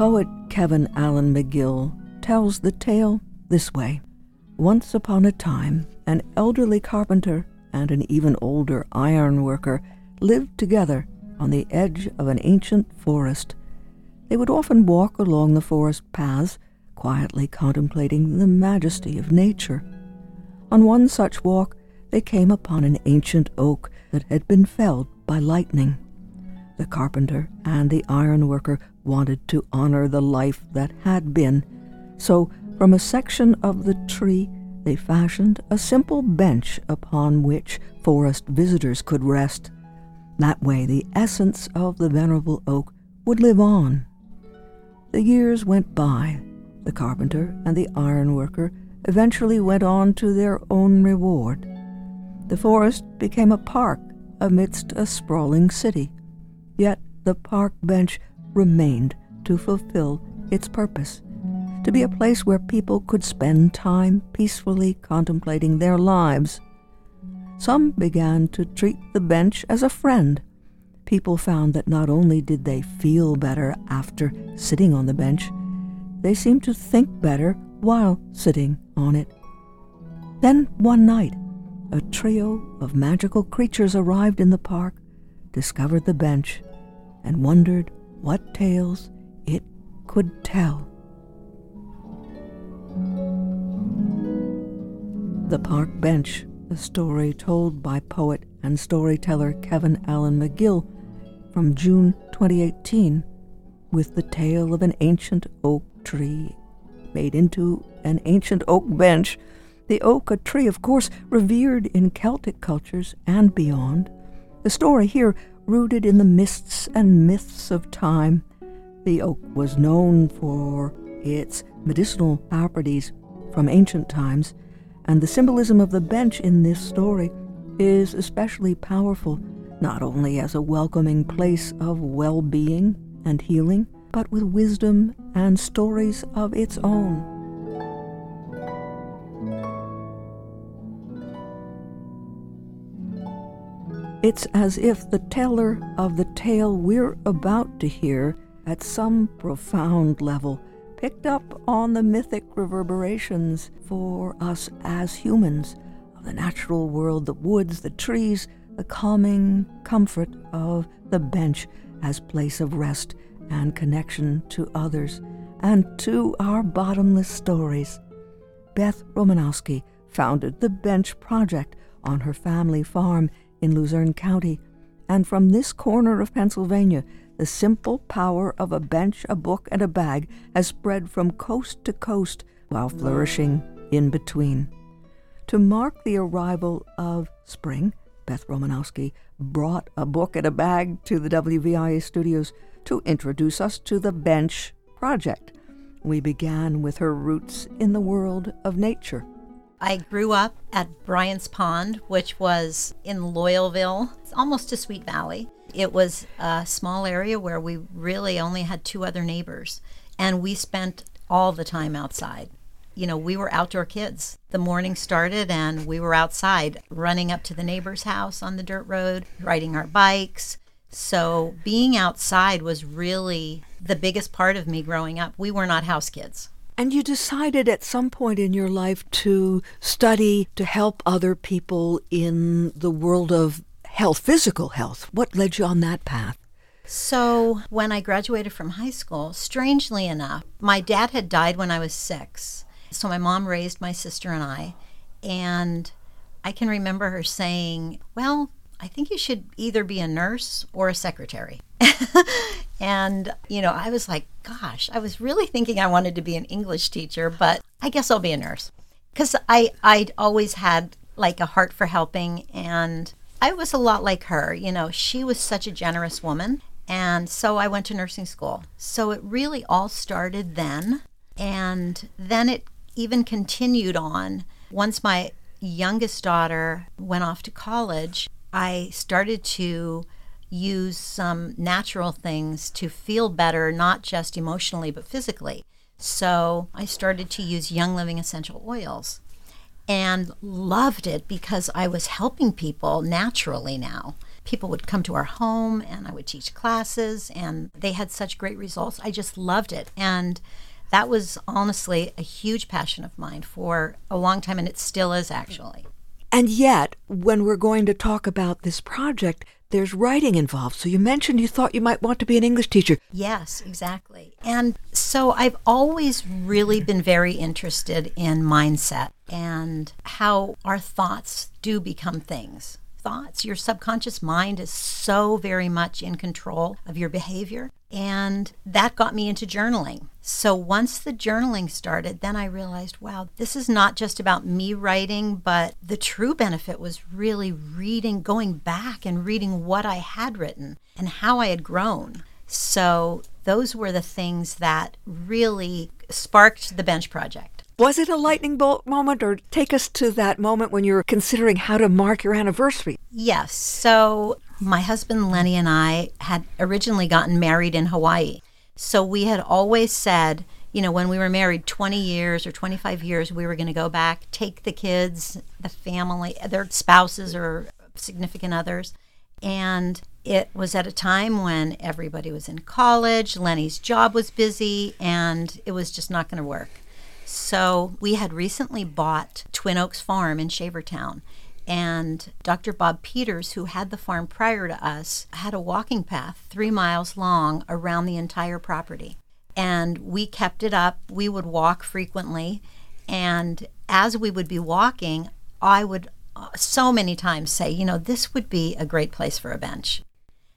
Poet Kevin Allen McGill tells the tale this way. Once upon a time, an elderly carpenter and an even older iron worker lived together on the edge of an ancient forest. They would often walk along the forest paths, quietly contemplating the majesty of nature. On one such walk, they came upon an ancient oak that had been felled by lightning. The carpenter and the ironworker wanted to honor the life that had been, so from a section of the tree they fashioned a simple bench upon which forest visitors could rest. That way the essence of the venerable oak would live on. The years went by. The carpenter and the ironworker eventually went on to their own reward. The forest became a park amidst a sprawling city. Yet the park bench remained to fulfill its purpose to be a place where people could spend time peacefully contemplating their lives. Some began to treat the bench as a friend. People found that not only did they feel better after sitting on the bench, they seemed to think better while sitting on it. Then one night, a trio of magical creatures arrived in the park, discovered the bench, and wondered what tales it could tell. The Park Bench, a story told by poet and storyteller Kevin Allen McGill from June 2018, with the tale of an ancient oak tree made into an ancient oak bench. The oak, a tree, of course, revered in Celtic cultures and beyond. The story here rooted in the mists and myths of time. The oak was known for its medicinal properties from ancient times, and the symbolism of the bench in this story is especially powerful, not only as a welcoming place of well being and healing, but with wisdom and stories of its own. It's as if the teller of the tale we're about to hear, at some profound level, picked up on the mythic reverberations for us as humans of the natural world, the woods, the trees, the calming comfort of the bench as place of rest and connection to others and to our bottomless stories. Beth Romanowski founded the Bench Project on her family farm in Luzerne County, and from this corner of Pennsylvania, the simple power of a bench, a book, and a bag has spread from coast to coast while flourishing in between. To mark the arrival of spring, Beth Romanowski brought a book and a bag to the WVIA studios to introduce us to the Bench Project. We began with her roots in the world of nature. I grew up at Bryant's Pond, which was in Loyalville, it's almost to Sweet Valley. It was a small area where we really only had two other neighbors, and we spent all the time outside. You know, we were outdoor kids. The morning started, and we were outside running up to the neighbor's house on the dirt road, riding our bikes. So, being outside was really the biggest part of me growing up. We were not house kids. And you decided at some point in your life to study to help other people in the world of health, physical health. What led you on that path? So, when I graduated from high school, strangely enough, my dad had died when I was six. So, my mom raised my sister and I. And I can remember her saying, Well, I think you should either be a nurse or a secretary. and, you know, I was like, Gosh, I was really thinking I wanted to be an English teacher, but I guess I'll be a nurse. Because I, I'd always had like a heart for helping and I was a lot like her. You know, she was such a generous woman. And so I went to nursing school. So it really all started then. And then it even continued on. Once my youngest daughter went off to college, I started to use some natural things to feel better, not just emotionally, but physically. So I started to use Young Living essential oils and loved it because I was helping people naturally now. people would come to our home and I would teach classes and they had such great results. I just loved it. And that was honestly a huge passion of mine for a long time and it still is actually. And yet, when we're going to talk about this project, there's writing involved. So you mentioned you thought you might want to be an English teacher. Yes, exactly. And so I've always really been very interested in mindset and how our thoughts do become things. Thoughts, your subconscious mind is so very much in control of your behavior. And that got me into journaling. So once the journaling started, then I realized, wow, this is not just about me writing, but the true benefit was really reading, going back and reading what I had written and how I had grown. So those were the things that really sparked the bench project. Was it a lightning bolt moment, or take us to that moment when you were considering how to mark your anniversary? Yes. So my husband Lenny and I had originally gotten married in Hawaii. So we had always said, you know, when we were married 20 years or 25 years, we were going to go back, take the kids, the family, their spouses or significant others. And it was at a time when everybody was in college, Lenny's job was busy, and it was just not going to work. So we had recently bought Twin Oaks Farm in Shavertown. And Dr. Bob Peters, who had the farm prior to us, had a walking path three miles long around the entire property. And we kept it up. We would walk frequently. And as we would be walking, I would uh, so many times say, you know, this would be a great place for a bench.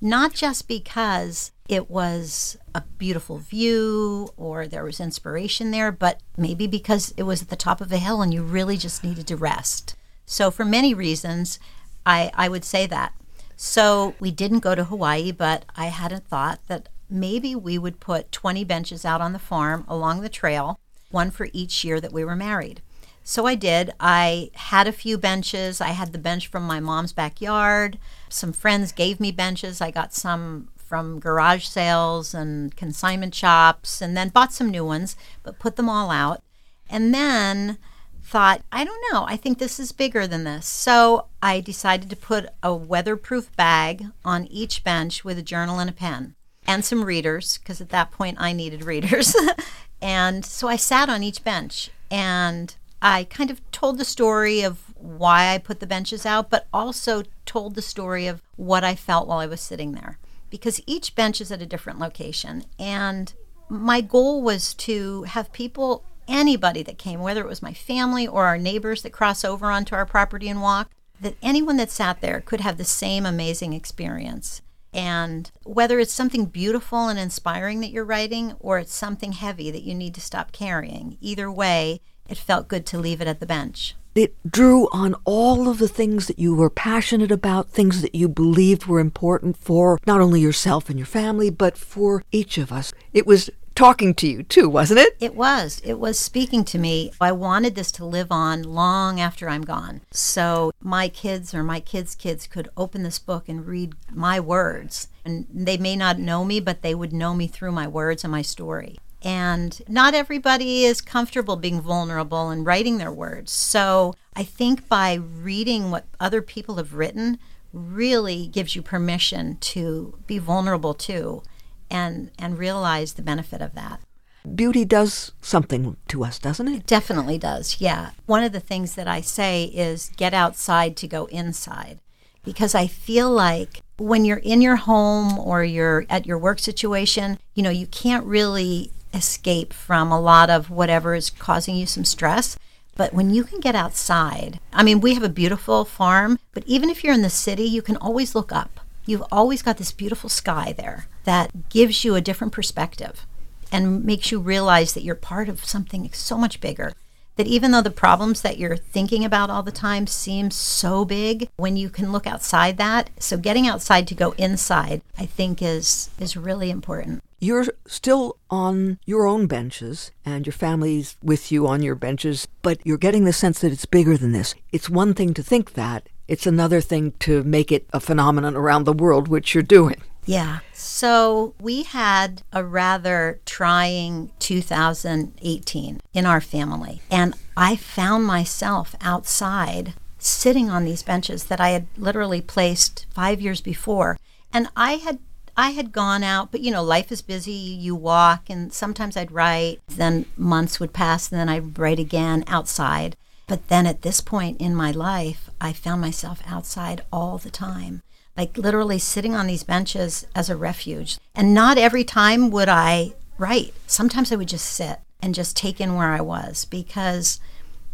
Not just because it was a beautiful view or there was inspiration there, but maybe because it was at the top of a hill and you really just needed to rest. So, for many reasons, I, I would say that. So, we didn't go to Hawaii, but I had a thought that maybe we would put 20 benches out on the farm along the trail, one for each year that we were married. So I did. I had a few benches. I had the bench from my mom's backyard. Some friends gave me benches. I got some from garage sales and consignment shops and then bought some new ones, but put them all out. And then thought, I don't know, I think this is bigger than this. So I decided to put a weatherproof bag on each bench with a journal and a pen and some readers, because at that point I needed readers. and so I sat on each bench and I kind of told the story of why I put the benches out, but also told the story of what I felt while I was sitting there. Because each bench is at a different location. And my goal was to have people anybody that came, whether it was my family or our neighbors that cross over onto our property and walk, that anyone that sat there could have the same amazing experience. And whether it's something beautiful and inspiring that you're writing or it's something heavy that you need to stop carrying, either way, it felt good to leave it at the bench. It drew on all of the things that you were passionate about, things that you believed were important for not only yourself and your family, but for each of us. It was talking to you too, wasn't it? It was. It was speaking to me. I wanted this to live on long after I'm gone. So my kids or my kids' kids could open this book and read my words. And they may not know me, but they would know me through my words and my story. And not everybody is comfortable being vulnerable and writing their words. So I think by reading what other people have written really gives you permission to be vulnerable too and and realize the benefit of that. Beauty does something to us, doesn't it? It definitely does. Yeah. One of the things that I say is get outside to go inside because I feel like when you're in your home or you're at your work situation, you know, you can't really escape from a lot of whatever is causing you some stress. But when you can get outside, I mean, we have a beautiful farm, but even if you're in the city, you can always look up you've always got this beautiful sky there that gives you a different perspective and makes you realize that you're part of something so much bigger. That even though the problems that you're thinking about all the time seem so big, when you can look outside that, so getting outside to go inside, I think is is really important. You're still on your own benches and your family's with you on your benches, but you're getting the sense that it's bigger than this. It's one thing to think that, it's another thing to make it a phenomenon around the world, which you're doing. Yeah. So we had a rather trying 2018 in our family. And I found myself outside sitting on these benches that I had literally placed five years before. And I had I had gone out, but you know, life is busy. You walk, and sometimes I'd write. Then months would pass, and then I'd write again outside. But then at this point in my life, I found myself outside all the time, like literally sitting on these benches as a refuge. And not every time would I write. Sometimes I would just sit and just take in where I was because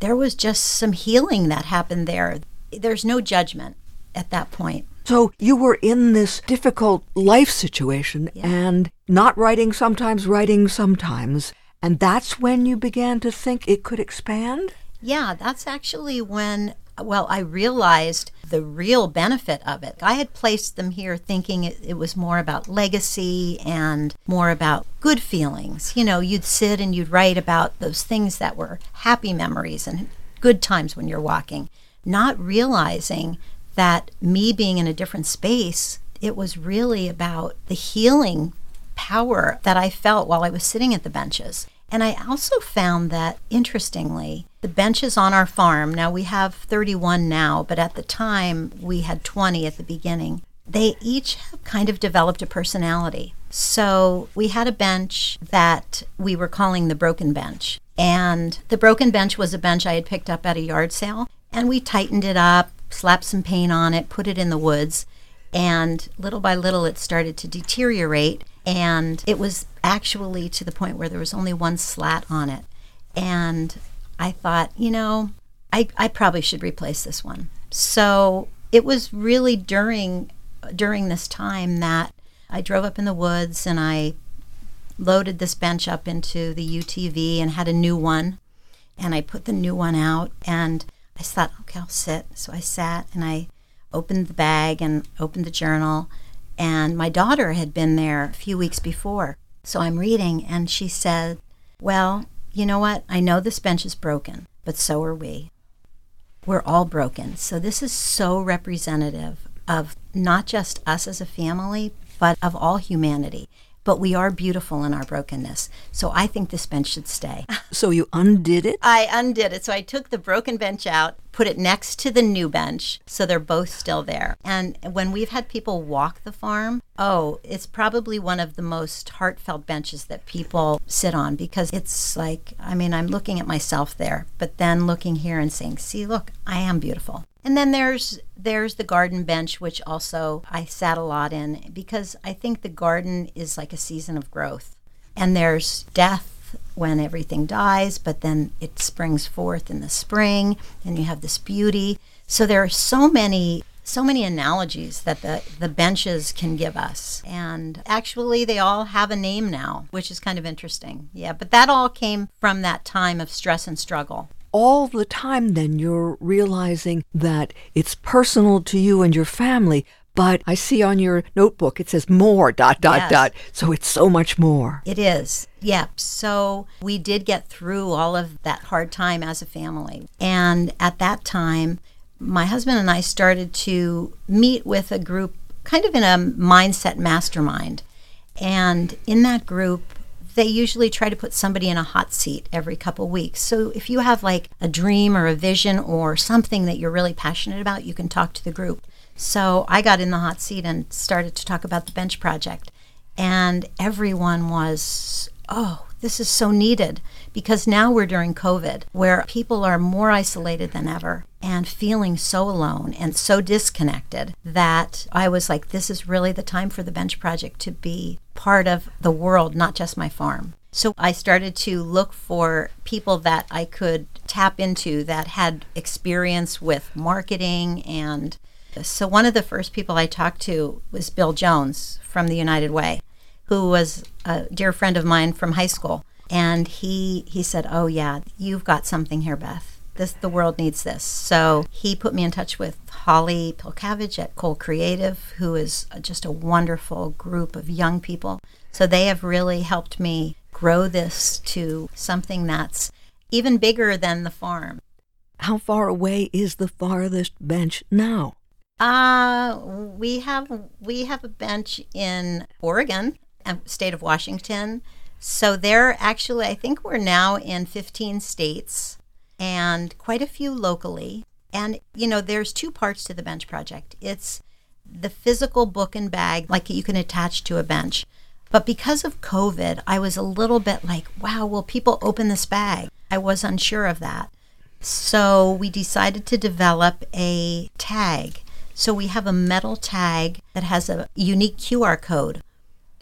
there was just some healing that happened there. There's no judgment at that point. So you were in this difficult life situation Yeah. and not writing sometimes, writing sometimes. And that's when you began to think it could expand? Yeah, that's actually when, well, I realized the real benefit of it. I had placed them here thinking it, it was more about legacy and more about good feelings. You know, you'd sit and you'd write about those things that were happy memories and good times when you're walking, not realizing that me being in a different space, it was really about the healing power that I felt while I was sitting at the benches. And I also found that, interestingly, the benches on our farm, now we have 31 now, but at the time we had 20 at the beginning, they each have kind of developed a personality. So we had a bench that we were calling the broken bench. And the broken bench was a bench I had picked up at a yard sale. And we tightened it up, slapped some paint on it, put it in the woods. And little by little, it started to deteriorate. And it was actually to the point where there was only one slat on it. And I thought, you know, I, I probably should replace this one. So it was really during during this time that I drove up in the woods and I loaded this bench up into the UTV and had a new one. And I put the new one out and I thought, okay, I'll sit. So I sat and I opened the bag and opened the journal. And my daughter had been there a few weeks before. So I'm reading and she said, Well, you know what? I know this bench is broken, but so are we. We're all broken. So this is so representative of not just us as a family, but of all humanity. But we are beautiful in our brokenness. So I think this bench should stay. So you undid it? I undid it. So I took the broken bench out, put it next to the new bench. So they're both still there. And when we've had people walk the farm, oh, it's probably one of the most heartfelt benches that people sit on because it's like, I mean, I'm looking at myself there, but then looking here and saying, see, look, I am beautiful. And then there's there's the garden bench, which also I sat a lot in because I think the garden is like a season of growth. And there's death when everything dies, but then it springs forth in the spring, and you have this beauty. So there are so many so many analogies that the, the benches can give us. And actually they all have a name now, which is kind of interesting. Yeah, but that all came from that time of stress and struggle. All the time, then, you're realizing that it's personal to you and your family. But I see on your notebook it says more, dot, dot, Yes. dot. So it's so much more. It is. Yeah. So we did get through all of that hard time as a family. And at that time, my husband and I started to meet with a group kind of in a mindset mastermind. And in that group, they usually try to put somebody in a hot seat every couple weeks. So if you have like a dream or a vision or something that you're really passionate about, you can talk to the group. So I got in the hot seat and started to talk about the bench project. And everyone was, oh, this is so needed because now we're during COVID where people are more isolated than ever and feeling so alone and so disconnected that I was like, this is really the time for the Bench Project to be part of the world, not just my farm. So I started to look for people that I could tap into that had experience with marketing and so one of the first people I talked to was Bill Jones from the United Way, who was a dear friend of mine from high school. And he he said, "Oh yeah, you've got something here, Beth. This the world needs this." So he put me in touch with Holly Pilkavage at Coal Creative, who is just a wonderful group of young people. So they have really helped me grow this to something that's even bigger than the farm. How far away is the farthest bench now? Uh, we have we have a bench in Oregon, Um, state of Washington. So they're actually, I think we're now in 15 states and quite a few locally. And, you know, there's two parts to the bench project. It's the physical book and bag, like you can attach to a bench. But because of COVID, I was a little bit like, wow, will people open this bag? I was unsure of that. So we decided to develop a tag. So we have a metal tag that has a unique QR code.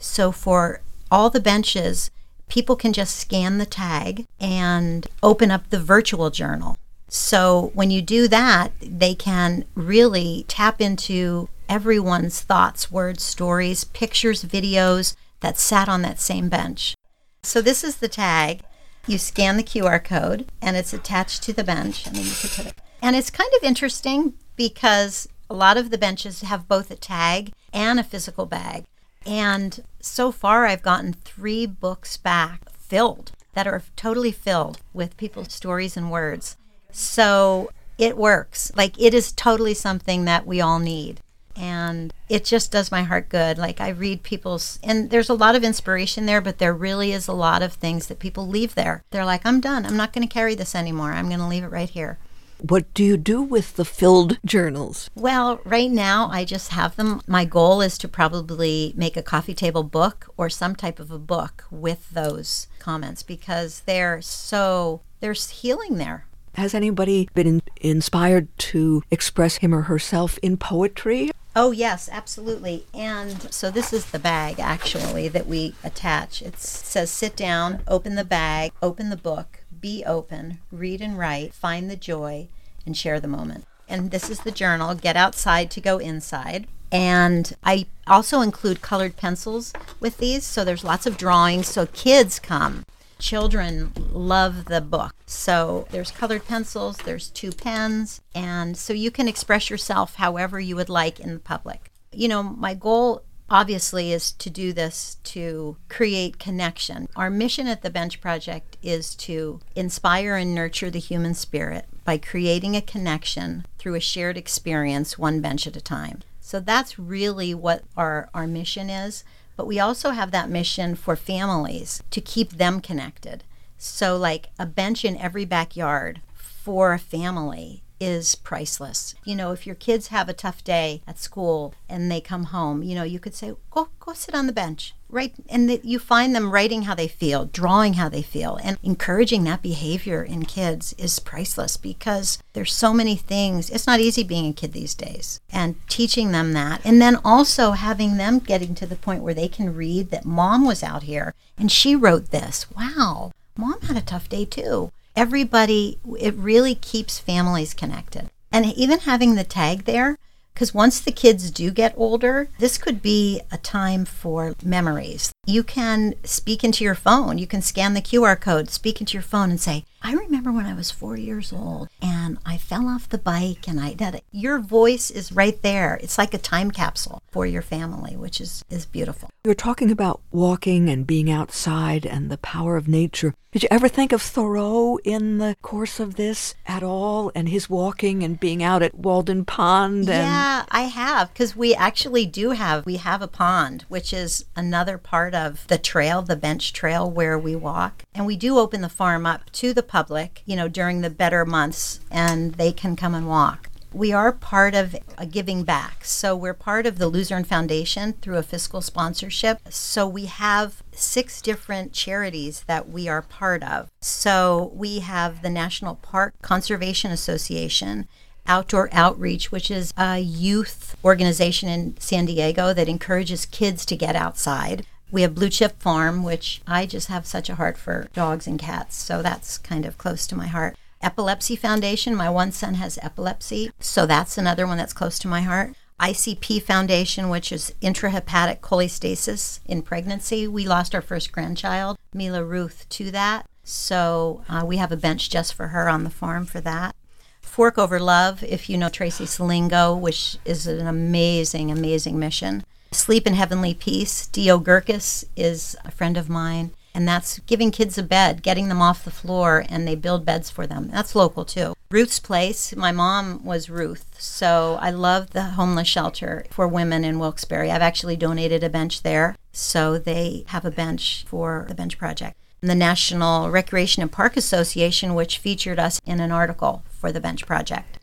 So for all the benches, people can just scan the tag and open up the virtual journal. So when you do that, they can really tap into everyone's thoughts, words, stories, pictures, videos that sat on that same bench. So this is the tag. You scan the QR code and it's attached to the bench. I mean, you could put it. And it's kind of interesting because a lot of the benches have both a tag and a physical bag. And so far, I've gotten three books back filled that are totally filled with people's stories and words. So it works. Like it is totally something that we all need. And it just does my heart good. Like I read people's, and there's a lot of inspiration there, but there really is a lot of things that people leave there. They're like, I'm done. I'm not going to carry this anymore. I'm going to leave it right here. What do you do with the filled journals? Well, right now I just have them. My goal is to probably make a coffee table book or some type of a book with those comments because they're so, there's healing there. Has anybody been in- inspired to express him or herself in poetry? Oh, yes, absolutely. And so this is the bag actually that we attach. It says sit down, open the bag, open the book, be open, read and write, find the joy, and share the moment. And this is the journal, get outside to go inside. And I also include colored pencils with these. So there's lots of drawings. So kids come children love the book. So there's colored pencils, there's two pens, and so you can express yourself however you would like in the public. You know, my goal obviously is to do this to create connection. Our mission at the Bench Project is to inspire and nurture the human spirit by creating a connection through a shared experience, one bench at a time. So that's really what our, our mission is. But we also have that mission for families to keep them connected. So, like a bench in every backyard for a family is priceless. You know, if your kids have a tough day at school and they come home, you know, you could say, "Go go sit on the bench." Right? And the, you find them writing how they feel, drawing how they feel, and encouraging that behavior in kids is priceless because there's so many things. It's not easy being a kid these days. And teaching them that and then also having them getting to the point where they can read that mom was out here and she wrote this. Wow. Mom had a tough day too everybody, it really keeps families connected. And even having the tag there, because once the kids do get older, this could be a time for memories. You can speak into your phone. You can scan the QR code, speak into your phone, and say, I remember when I was four years old and I fell off the bike and I did it. Your voice is right there. It's like a time capsule for your family, which is, is beautiful. You were talking about walking and being outside and the power of nature. Did you ever think of Thoreau in the course of this at all and his walking and being out at Walden Pond? And... Yeah, I have because we actually do have, we have a pond, which is another part of the trail, the bench trail where we walk. And we do open the farm up to the public, you know, during the better months and they can come and walk. We are part of a giving back. So we're part of the Luzerne Foundation through a fiscal sponsorship. So we have six different charities that we are part of. So we have the National Park Conservation Association, Outdoor Outreach, which is a youth organization in San Diego that encourages kids to get outside. We have Blue Chip Farm, which I just have such a heart for dogs and cats, so that's kind of close to my heart. Epilepsy Foundation, my one son has epilepsy, so that's another one that's close to my heart. ICP Foundation, which is intrahepatic cholestasis in pregnancy. We lost our first grandchild, Mila Ruth, to that. So uh, we have a bench just for her on the farm for that. Fork Over Love, if you know Tracy Salingo, which is an amazing, amazing mission. Sleep in Heavenly Peace. Dio Gurkis is a friend of mine, and that's giving kids a bed, getting them off the floor, and they build beds for them. That's local too. Ruth's Place. My mom was Ruth, so I love the homeless shelter for women in Wilkes-Barre. I've actually donated a bench there, so they have a bench for the Bench Project. And The National Recreation and Park Association, which featured us in an article for the Bench Project.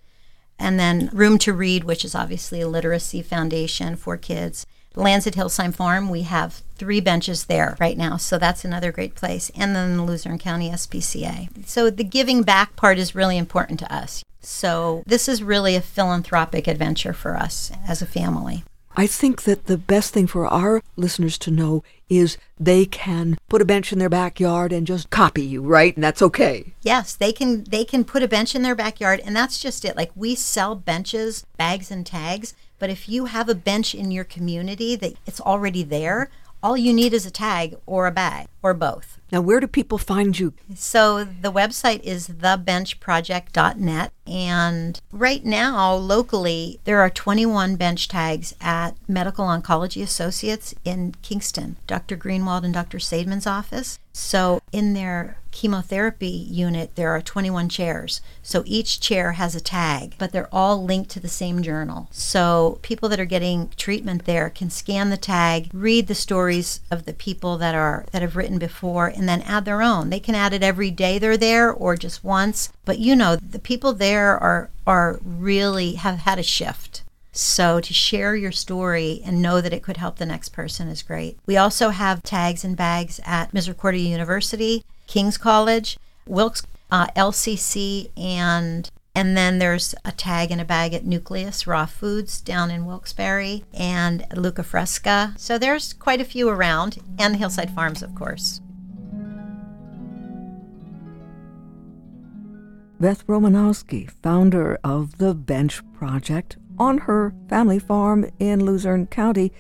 And then Room to Read, which is obviously a literacy foundation for kids. Lands at Hillside Farm, we have three benches there right now, so that's another great place. And then the Luzerne County SPCA. So the giving back part is really important to us. So this is really a philanthropic adventure for us as a family. I think that the best thing for our listeners to know is they can put a bench in their backyard and just copy you, right? And that's okay. Yes, they can they can put a bench in their backyard and that's just it. Like we sell benches, bags and tags, but if you have a bench in your community that it's already there, all you need is a tag or a bag or both. Now, where do people find you? So, the website is thebenchproject.net. And right now, locally, there are 21 bench tags at Medical Oncology Associates in Kingston, Dr. Greenwald and Dr. Seidman's office. So, in their chemotherapy unit, there are 21 chairs. So each chair has a tag, but they're all linked to the same journal. So people that are getting treatment there can scan the tag, read the stories of the people that are that have written before and then add their own. They can add it every day they're there or just once, but you know, the people there are are really have had a shift. So to share your story and know that it could help the next person is great. We also have tags and bags at Misericordia University King's College, Wilkes, uh, LCC, and and then there's a tag and a bag at Nucleus Raw Foods down in Wilkes-Barre and Luca Fresca. So there's quite a few around, and Hillside Farms, of course. Beth Romanowski, founder of the Bench Project, on her family farm in Luzerne County,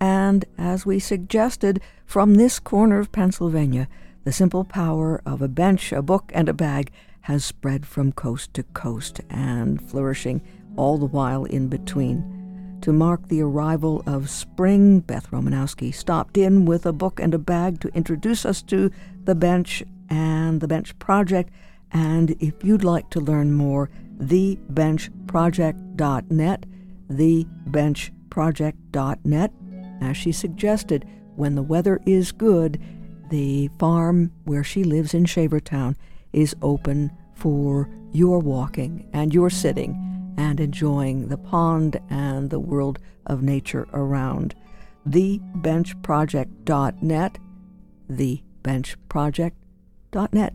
and as we suggested, from this corner of Pennsylvania, the simple power of a bench, a book, and a bag has spread from coast to coast and flourishing all the while in between. To mark the arrival of spring, Beth Romanowski stopped in with a book and a bag to introduce us to the bench and the bench project. And if you'd like to learn more, thebenchproject.net, thebenchproject.net. As she suggested, when the weather is good, the farm where she lives in Shavertown is open for your walking and your sitting and enjoying the pond and the world of nature around. TheBenchProject.net, TheBenchProject.net.